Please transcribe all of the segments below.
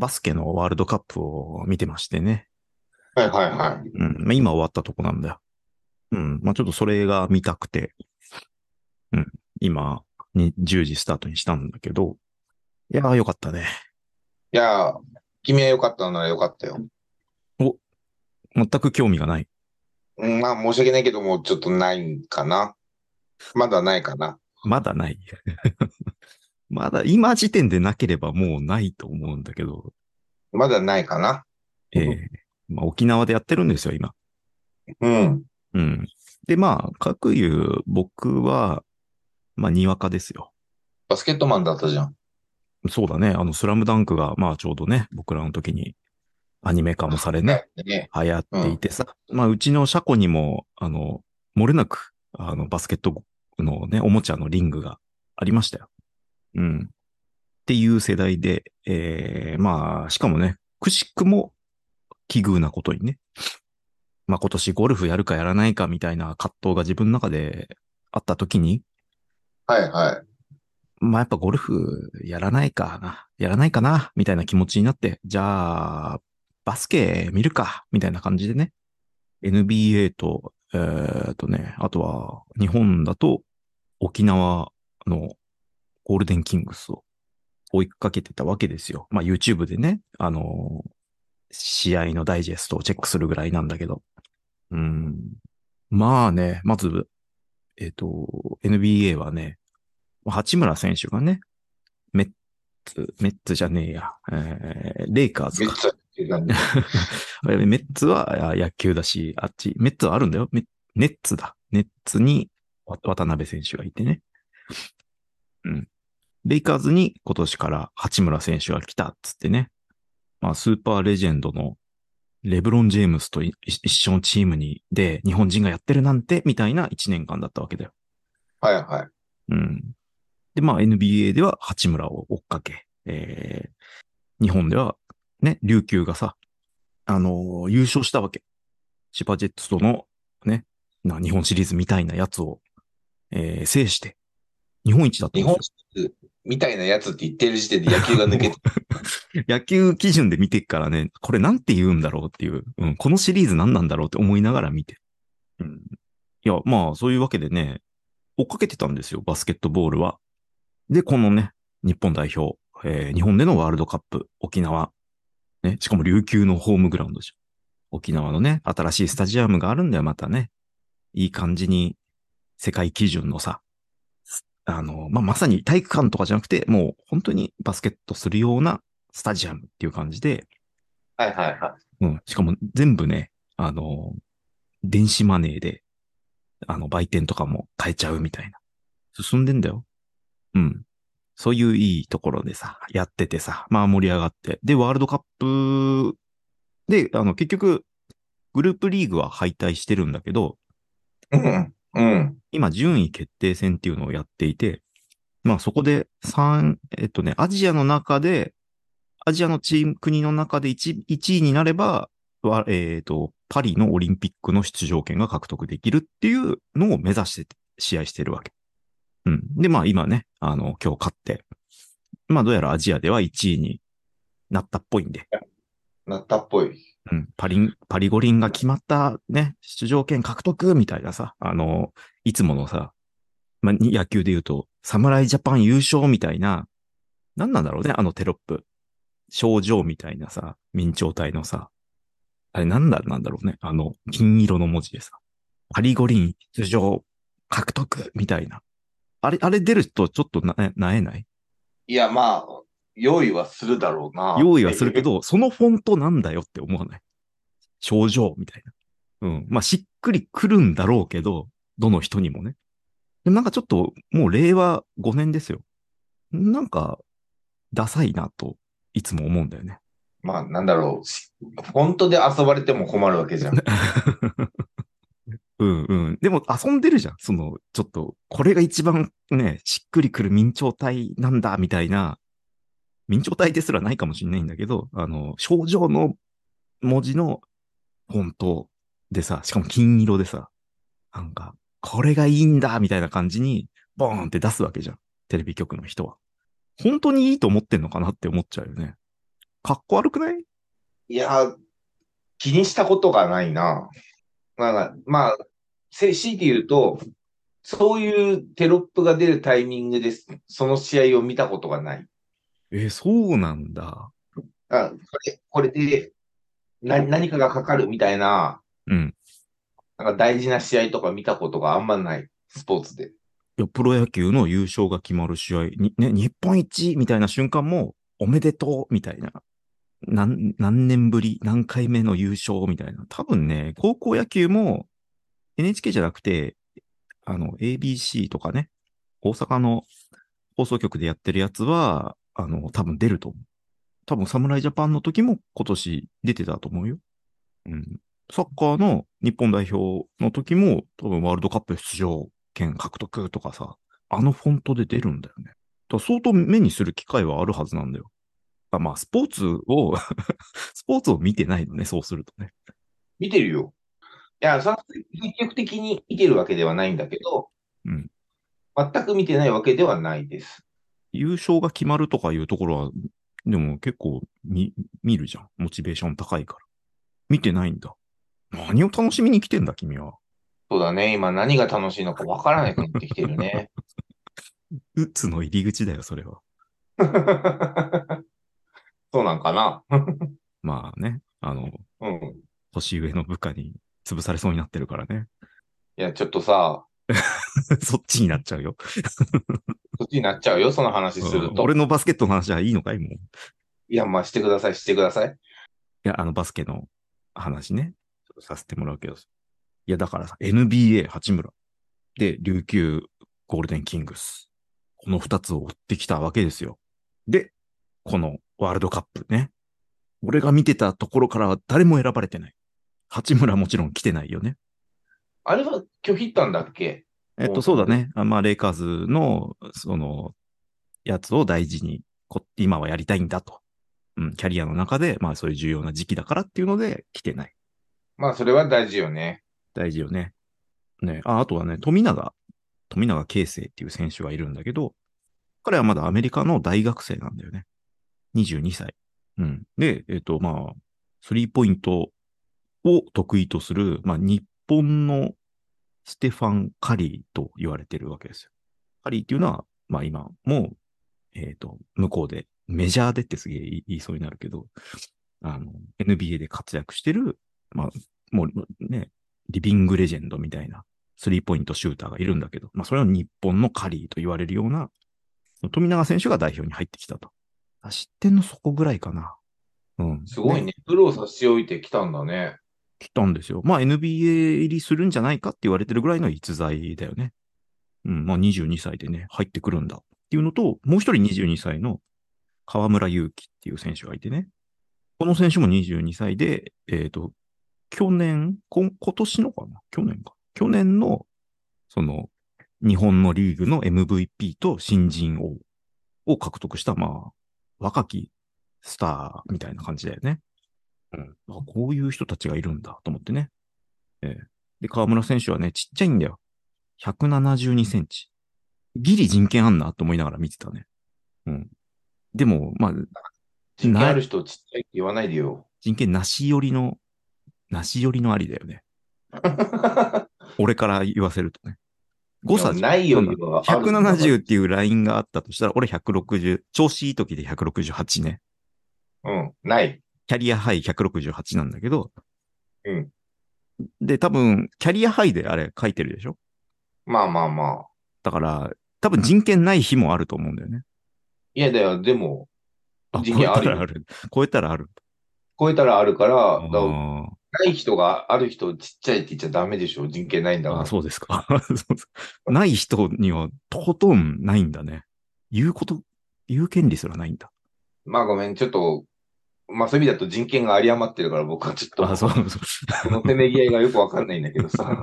バスケのワールドカップを見てましてね。はいはいはい。うん。まあ、今終わったとこなんだよ。うん。まあ、ちょっとそれが見たくて、うん。今、に10時スタートにしたんだけど、いやーよかったね。いやー、君は良かったなら良かったよ。全く興味がない。うん、まあ申し訳ないけども、ちょっとないかな。まだないかな。まだない。まだ、今時点でなければもうないと思うんだけど、まだないかな。ええまあ、沖縄でやってるんですよ、今。うん。うん。で、まあ、各言う、僕は、まあ、にわかですよ。バスケットマンだったじゃん。そうだね。あの、スラムダンクが、まあ、ちょうどね、僕らの時に、アニメ化もされね、ね。流行っていてさ、まあ、うちの車庫にも、あの、漏れなく、あの、バスケットのね、おもちゃのリングがありましたよ。うん。っていう世代で、えー、まあ、しかもね、くしくも、奇遇なことにね、まあ今年ゴルフやるかやらないかみたいな葛藤が自分の中であった時に、はいはい。まあやっぱゴルフやらないかな、やらないかな、みたいな気持ちになって、じゃあ、バスケ見るか、みたいな感じでね、NBA と、えー、とね、あとは日本だと沖縄のゴールデンキングスを追いかけてたわけですよ。まあ YouTube でね、あの試合のダイジェストをチェックするぐらいなんだけど。うん。まあね、まず、えっ、と、NBA はね、八村選手がね、メッツ、メッツじゃねえや、えー、レイカーズか。メッツは あ野球だし、あっち、メッツはあるんだよ。メネッツだ。ネッツにわ渡辺選手がいてね。うん。レイカーズに今年から八村選手が来たっつってね。まあ、スーパーレジェンドのレブロン・ジェームスとい一緒のチームに、で、日本人がやってるなんて、みたいな一年間だったわけだよ。はいはい。うん。で、まあ NBA では八村を追っかけ、えー、日本ではね、琉球がさ、あのー優勝したわけ。千葉ジェッツとのね、な日本シリーズみたいなやつを、えー制して、日本一だったん日本地図みたいなやつって言ってる時点で野球が抜けて、野球基準で見てっからね、これなんて言うんだろうっていう、うん、このシリーズ何なんだろうって思いながら見て。うん、いや、まあ、そういうわけでね、追っかけてたんですよ、バスケットボールは。で、このね、日本代表、えー日本でのワールドカップ、沖縄。ね、しかも琉球のホームグラウンドじゃん。沖縄のね、新しいスタジアムがあるんだよ、またね。いい感じに、世界基準のさ、あの、まあ、まさに体育館とかじゃなくて、もう本当にバスケットするようなスタジアムっていう感じで、はいはいはい。うん、しかも全部ね、あの、電子マネーで、あの、売店とかも買えちゃうみたいな。進んでんだよ。うん。そういういいところでさ、やっててさ、まあ盛り上がって。で、ワールドカップで、あの、結局、グループリーグは敗退してるんだけど、うん。うん。今、順位決定戦っていうのをやっていて、まあそこで3、えっとね、アジアの中で、アジアのチーム、国の中で 1, 1位になれば、わえっ、と、パリのオリンピックの出場権が獲得できるっていうのを目指して試合してるわけ。うん。で、まあ今ね、あの、今日勝って、まあどうやらアジアでは1位になったっぽいんで、なったっぽい。うん、パリン、パリ五輪が決まったね、出場権獲得みたいなさ、あの、いつものさ、まあ、野球で言うと、侍ジャパン優勝みたいな、何なんだろうね、あのテロップ。症状みたいなさ、明朝体のさ、あれなん、なんだろうね、あの、金色の文字でさ、パリ五輪出場獲得みたいな。あれ、あれ出るとちょっとな、なえない？いや、まあ、用意はするだろうな。用意はするけど、そのフォントなんだよって思わない？症状みたいな。うん。まあ、しっくりくるんだろうけど、どの人にもね。でもなんかちょっと、もう令和5年ですよ。なんか、ダサいなと、いつも思うんだよね。まあ、なんだろう。フォントで遊ばれても困るわけじゃん。うんうん。でも遊んでるじゃん。その、ちょっと、これが一番ね、しっくりくる明朝体なんだ、みたいな。明朝体ですらないかもしれないんだけど、あの、症状の文字のフォントでさ、しかも金色でさ、なんか、これがいいんだ、みたいな感じに、ボーンって出すわけじゃん。テレビ局の人は。本当にいいと思ってんのかなって思っちゃうよね。かっこ悪くない？いや、気にしたことがないな。まあ、まあ、せ強いて言うと、そういうテロップが出るタイミングで。その試合を見たことがない。えーそうなんだ。あこれ、これで、な、何かがかかるみたいな、うん。なんか大事な試合とか見たことがあんまない。スポーツで。いや、プロ野球の優勝が決まる試合に、ね、日本一みたいな瞬間も、おめでとうみたいな。何、何年ぶり、何回目の優勝みたいな。多分ね、高校野球も NHK じゃなくて、あの、ABC とかね、大阪の放送局でやってるやつは、あの、多分出ると思う。多分侍ジャパンの時も今年出てたと思うよ。うん。サッカーの日本代表の時も多分ワールドカップ出場権獲得とかさ、あのフォントで出るんだよね。だ相当目にする機会はあるはずなんだよ。あまあ、スポーツを スポーツを見てないのね、そうするとね。見てるよ。いや、積極的に見てるわけではないんだけど、うん。全く見てないわけではないです。優勝が決まるとかいうところは、でも結構見、見るじゃん。モチベーション高いから。見てないんだ。何を楽しみに来てんだ、君は。そうだね。今何が楽しいのかわからなくなってきてるね。うつの入り口だよ、それは。そうなんかな。まあね、あの、うん。年上の部下に潰されそうになってるからね。いや、ちょっとさ、そっちになっちゃうよ。そっちになっちゃうよ、その話すると。うん俺のバスケットの話はいいのかい？もう。いいや、まあ、してください、してください。や、あのバスケの話ね、させてもらうけど。いや、だからさ、NBA 八村。で、琉球ゴールデンキングス。この二つを追ってきたわけですよ。で、このワールドカップね。俺が見てたところからは誰も選ばれてない。八村もちろん来てないよね。あれは拒否ったんだっけ？えっと、うんそうだね。あまあ、レイカーズの、その、やつを大事に、こ今はやりたいんだと。うん、キャリアの中で、まあ、そういう重要な時期だからっていうので、来てない。まあ、それは大事よね。大事よね。ね、あ、あとはね、富永、富永啓生っていう選手がいるんだけど、彼はまだアメリカの大学生なんだよね。22歳。うん。で、えっ、と、まあ、スリーポイントを得意とする、まあ、日本のステファン・カリーと言われてるわけですよ。カリーっていうのは、まあ今も、えっ、と、向こうで、メジャーでってすげえ言いそうになるけど、あの、NBA で活躍してる、まあ、もうね、リビングレジェンドみたいなスリーポイントシューターがいるんだけど、まあそれは日本のカリーと言われるような、富永選手が代表に入ってきたと。あ知ってんのそこぐらいかな。うん。すごいね。プロを差し置いてきたんだね。来たんですよ。まあ NBA 入りするんじゃないかって言われてるぐらいの逸材だよね。うん、まあ22歳でね、入ってくるんだっていうのと、もう一人22歳の河村勇輝っていう選手がいてね。この選手も22歳で、えっ、と、去年、今年のかな？去年か。去年の、その、日本のリーグの MVP と新人王を獲得した、まあ、若きスターみたいな感じだよね。うん。あこういう人たちがいるんだと思ってね。ええで、河村選手はね、ちっちゃいんだよ。172センチ。ギリ人権あんなと思いながら見てたね。うん。でも、まあ、人権ある人ちっちゃいって言わないでよ。人権なし寄りの、なし寄りのありだよね。俺から言わせるとね。誤差ないよりはある170っていうラインがあったとしたら、俺160、調子いい時で168ね。うん、ない。キャリアハイ168なんだけど、うん。で、多分、キャリアハイであれ書いてるでしょ？まあまあまあ。だから、多分人権ない日もあると思うんだよね。いやだよ、でも、あ、人権あるある。超えたらある。超えたらあるから、からない人がある人ちっちゃいって言っちゃダメでしょ。人権ないんだから。あ、そうですか。ない人にはとことんないんだね。言うこと、言う権利すらないんだ。まあごめん、ちょっと、まあそういう意味だと人権が有り余ってるから僕はちょっと、あ、そうそう。このせめぎ合いがよくわかんないんだけどさ。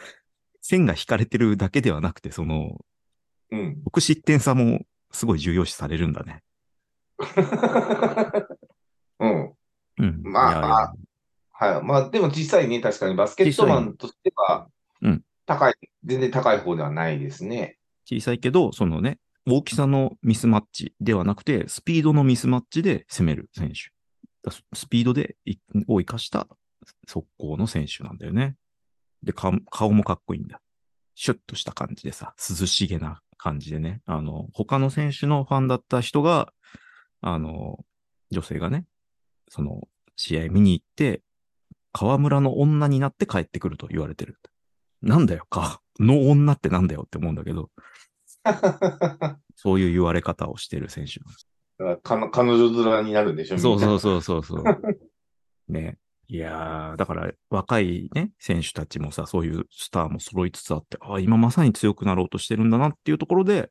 線が引かれてるだけではなくて、その、うん。僕失点差もすごい重要視されるんだね。うん。うん。まあいやいやはい。まあでも実際に確かにバスケットマンとしてはうん、高い、全然高い方ではないですね。小さいけど、そのね、大きさのミスマッチではなくて、スピードのミスマッチで攻める選手。だススピードでいを生かした速攻の選手なんだよね。で、顔顔もかっこいいんだ。シュッとした感じでさ、涼しげな感じでね。あの、他の選手のファンだった人が、あの、女性がね、その、試合見に行って、河村の女になって帰ってくると言われてる。なんだよ、か、の女ってなんだよって思うんだけど、そういう言われ方をしてる選手なんですだか彼女面になるんでしょそうそうう。そうそうそう。ね。いやー、だから若いね、選手たちもさ、そういうスターも揃いつつあって、あ今まさに強くなろうとしてるんだなっていうところで、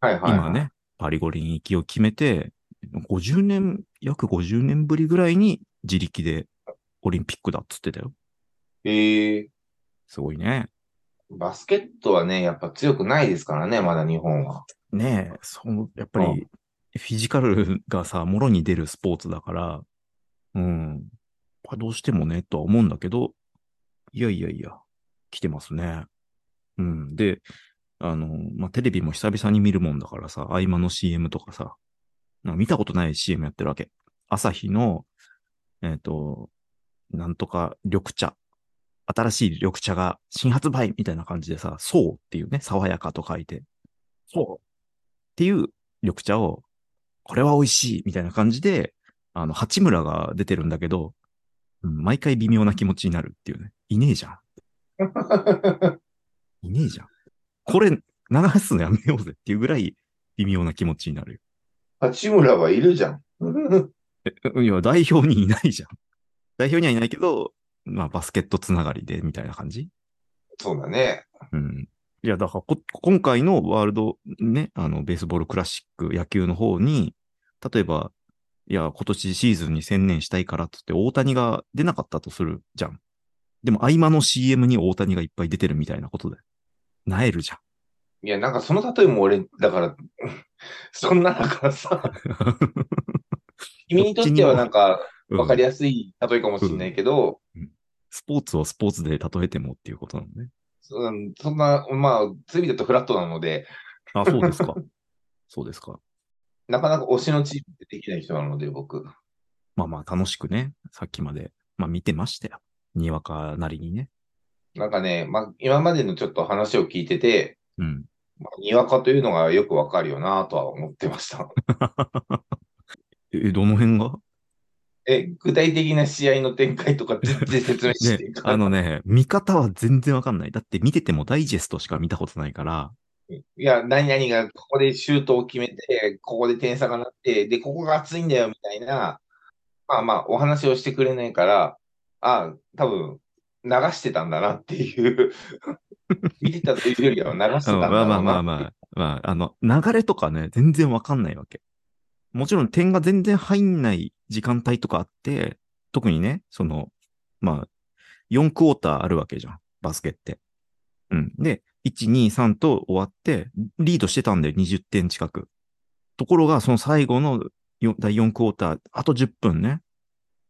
はいはい、はい。今ね、パリ五輪行きを決めて、50年、約50年ぶりぐらいに自力でオリンピックだっつってたよ。ええすごいね。バスケットはね、やっぱ強くないですからね、まだ日本は。ねえ、そう、やっぱうり、フィジカルがさ、もろに出るスポーツだから、うん。まあどうしてもね、とは思うんだけど、いやいやいや、来てますね。うん。で、あの、まあ、テレビも久々に見るもんだからさ、合間の CM とかさ、か見たことない CM やってるわけ。朝日の、えっ、と、なんとか緑茶。新しい緑茶が新発売みたいな感じでさ、そうっていうね、爽やかと書いて、そうっていう緑茶を、これは美味しいみたいな感じで、あの、八村が出てるんだけど、うん毎回微妙な気持ちになるっていうね。いねえじゃん。いねえじゃん。これ、流すのやめようぜっていうぐらい微妙な気持ちになるよ。八村はいるじゃん。えいや、代表にいないじゃん。代表にはいないけど、まあ、バスケットつながりで、みたいな感じ？そうだね。うん。いや、だからこ、今回のワールドね、あの、ベースボールクラシック野球の方に、例えば、いや、今年シーズンに専念したいからっつって大谷が出なかったとするじゃん。でも合間の CM に大谷がいっぱい出てるみたいなことで。なえるじゃん。いや、なんかその例えも俺、だから、そんなだからさ、君にとってはなんかわかりややすい例えかもしれないけど、スポーツをスポーツで例えてもっていうことなのね。うんそんな、まあ、そういう意味だとフラットなので、あ、そうですか。そうですか。なかなか推しのチームってできない人なので、僕。まあまあ楽しくね、さっきまで、まあ見てましたよ。にわかなりにね。なんかね、まあ、今までのちょっと話を聞いてて、うん。まあ、にわかというのがよくわかるよなとは思ってました。え、どの辺が？え、具体的な試合の展開とか全然説明してねあのね、見方は全然わかんない。だって見ててもダイジェストしか見たことないから、いや、何々がここでシュートを決めて、ここで点差がなって、で、ここが熱いんだよみたいな、まあまあ、お話をしてくれないから、あ多分、流してたんだなっていう、見てたというよりは流してうんたんだまあまあまあまあ、まあ、あの、流れとかね、全然わかんないわけ。もちろん点が全然入んない時間帯とかあって、特にね、その、まあ、4クォーターあるわけじゃん、バスケって。うん。で、1、2、3と終わって、リードしてたんだよ、20点近く。ところが、その最後の第4クォーター、あと10分ね。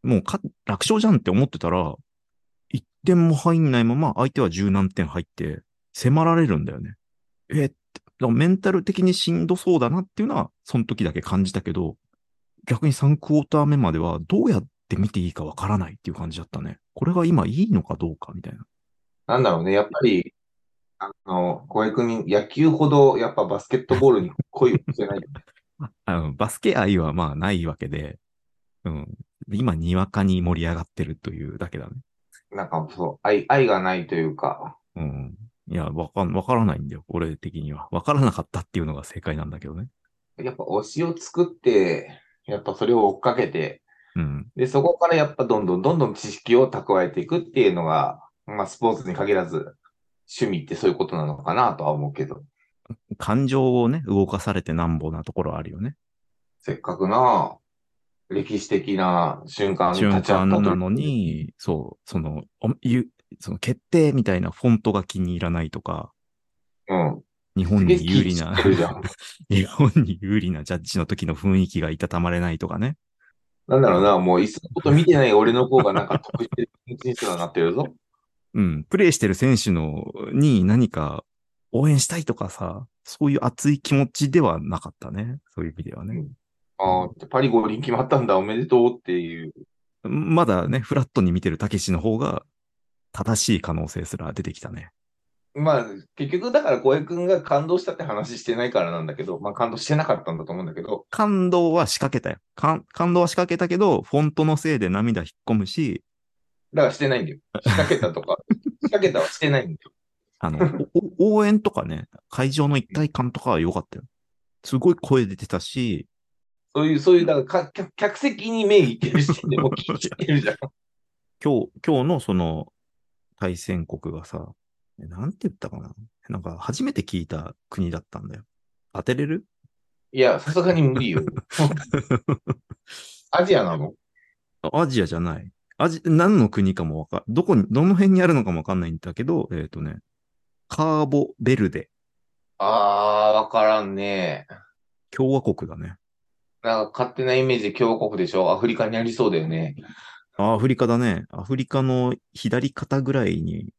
もうか楽勝じゃんって思ってたら、1点も入んないまま相手は十何点入って、迫られるんだよね。えっ、だからメンタル的にしんどそうだなっていうのは、その時だけ感じたけど、逆に3クォーター目まではどうやって見ていいかわからないっていう感じだったね。これが今いいのかどうかみたいな。なんだろうね、やっぱり、あの、小江君、野球ほどやっぱバスケットボールに恋をしてない。あのバスケ愛はまあないわけで、うん。今、にわかに盛り上がってるというだけだね。なんかそう、愛、愛がないというか、うん。いや、わかん、わからないんだよ。俺的には。わからなかったっていうのが正解なんだけどね。やっぱ推しを作って、やっぱそれを追っかけて、うん。で、そこからやっぱどんどんどんどん知識を蓄えていくっていうのが、まあスポーツに限らず、趣味ってそういうことなのかなとは思うけど、感情をね、動かされてなんぼなところあるよね。せっかくな歴史的な瞬間に瞬立ち会ったと間なのに、そう、その、その決定みたいなフォントが気に入らないとか、うん。日本に有利な 日本に有利なジャッジの時の雰囲気がいたたまれないとかね。なんだろうな、もういっそのこと見てない俺の方がなんか得してる気持ちにすらなってるぞ。うん、プレイしてる選手の、に何か応援したいとかさ、そういう熱い気持ちではなかったね。そういう意味ではね。ああ、パリ五輪決まったんだ、おめでとうっていう。まだね、フラットに見てるたけしの方が正しい可能性すら出てきたね。まあ、結局だから小江くんが感動したって話してないからなんだけど、まあ感動してなかったんだと思うんだけど、感動は仕掛けたよ。感感動は仕掛けたけど、フォントのせいで涙引っ込むし、だからしてないんだよ。仕掛けたとか、仕掛けたはしてないんだよ。あの、お応援とかね、会場の一体感とかは良かったよ。すごい声出てたし、そういう、そういう、だから客席に目いってるし、でも聞いてるじゃん。今日、今日のその対戦国がさ、なんて言ったかな？なんか初めて聞いた国だったんだよ。当てれる？いや、さすがに無理よ。アジアなの？アジアじゃない。アジ、何の国かもわか、どこに、どの辺にあるのかもわかんないんだけど、えっ、とね、カーボベルデ、あー、わからんね。共和国だね。なんか勝手なイメージで共和国でしょ？アフリカにありそうだよね。あアフリカだね。アフリカの左肩ぐらいに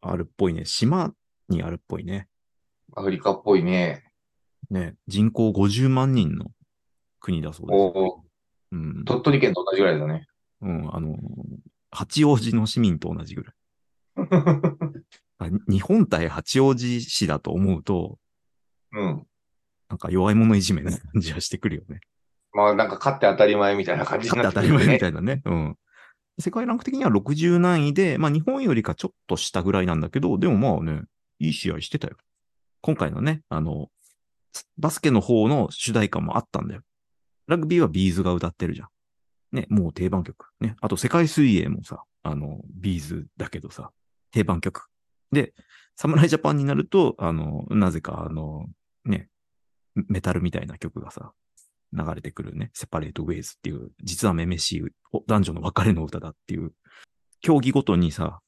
あるっぽいね。島にあるっぽいね。アフリカっぽいね。ね、人口50万人の国だそうです。おーうん。鳥取県と同じぐらいだね。うん、あの、八王子の市民と同じぐらい。あ日本対八王子市だと思うと、うん。なんか弱い者いじめな感じはしてくるよね。まあなんか勝って当たり前みたいな感じに勝って当たり前なってくるよねみたいなね。うん。世界ランク的には60何位で、まあ日本よりかちょっと下ぐらいなんだけど、でもまあね、いい試合してたよ。今回のね、あの、バスケの方の主題歌もあったんだよ。ラグビーは B'zが歌ってるじゃん。ね、もう定番曲。ね。あと世界水泳もさ、あの、 B'zだけどさ、定番曲。で、侍ジャパンになると、あの、なぜかあの、ね、メタルみたいな曲がさ、流れてくるね、セパレートウェイズっていう、実はめめしい男女の別れの歌だっていう、競技ごとにさ、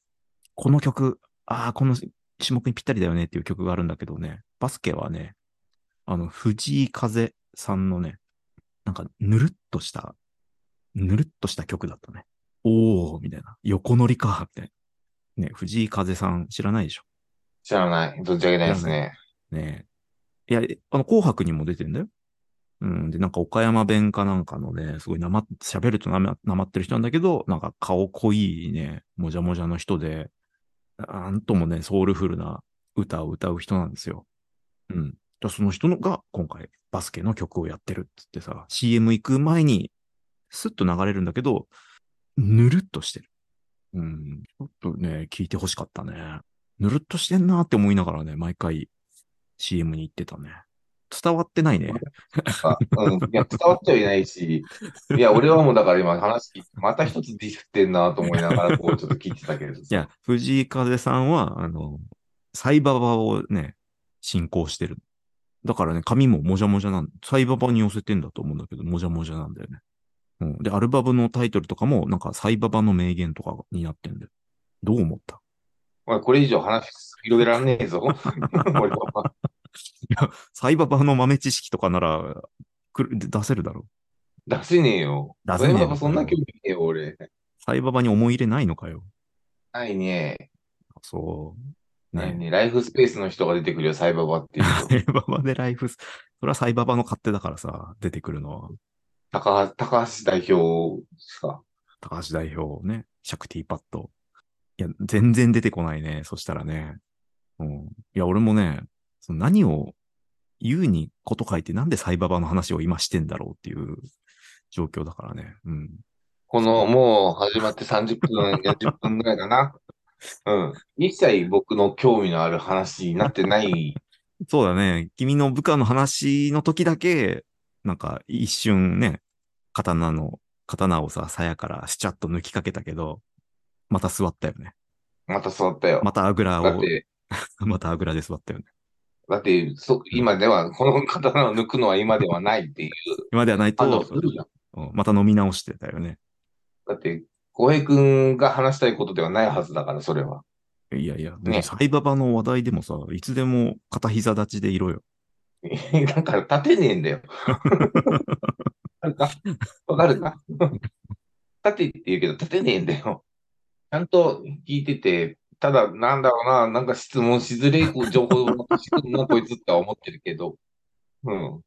この曲、ああ、この種目にぴったりだよねっていう曲があるんだけどね、バスケはね、あの、藤井風さんのね、なんか、ぬるっとした、ぬるっとした曲だったね。おー、みたいな。横乗りか、みたいな。ね、藤井風さん知らないでしょ？知らない。存じ上げないですね。ねえ。いや、あの、紅白にも出てんだよ。うん。で、なんか岡山弁かなんかのね、すごいなま、喋るとなま、なまってる人なんだけど、なんか顔濃いね、もじゃもじゃの人で、なんともね、ソウルフルな歌を歌う人なんですよ。うん。だその人のが今回バスケの曲をやってるっつってさ、CM 行く前にスッと流れるんだけど、ぬるっとしてる。うん。ちょっとね、聞いてほしかったね。ぬるっとしてんなって思いながらね、毎回 CM に行ってたね。伝わってないね。あうん。いや、伝わっちゃいないし、いや、俺はもうだから今話聞いて、また一つディスってんなと思いながら、こうちょっと聞いてたけれどいや、藤井風さんは、あの、サイババをね、進行してる。だからね、髪ももじゃもじゃなんサイババに寄せてんだと思うんだけど、もじゃもじゃなんだよね。うん。で、アルバムのタイトルとかも、なんかサイババの名言とかになってんだよ。どう思った？まあ、これ以上話広げらんねえぞ。いや、サイババの豆知識とかなら、くる出せるだろう。出せねえよ。出せねえよそんな興味ねえよ、俺。サイババに思い入れないのかよ。ないね。そう。ないね。ライフスペースの人が出てくるよ、サイババっていうと。サイババでライフス、それはサイババの勝手だからさ、出てくるのは。高橋、高橋代表ですか。高橋代表ね、シャクティパッド。いや、全然出てこないね。そしたらね。うん。いや、俺もね、その何を言うにこと書いてなんでサイババの話を今してんだろうっていう状況だからね。うん。この、もう始まって30分、40分ぐらいかな。うん。一切僕の興味のある話になってない。そうだね。君の部下の話の時だけ、なんか一瞬ね、刀の、刀をさ、鞘からスチャッと抜きかけたけど、また座ったよね。また座ったよ。またあぐらを、またあぐらで座ったよね。だって、そ、今では、この刀を抜くのは今ではないっていう。今ではないと、また飲み直してたよね。だって、浩平くんが話したいことではないはずだから、それは。いやいや、でねもサイババの話題でもさ、いつでも片膝立ちでいろよ。だから立てねえんだよ。わかるか？わかるか？立てって言うけど立てねえんだよ。ちゃんと聞いてて、ただ、なんだろうな、なんか質問しづれい情報を持ってしてくるな、こいつって思ってるけど。うん。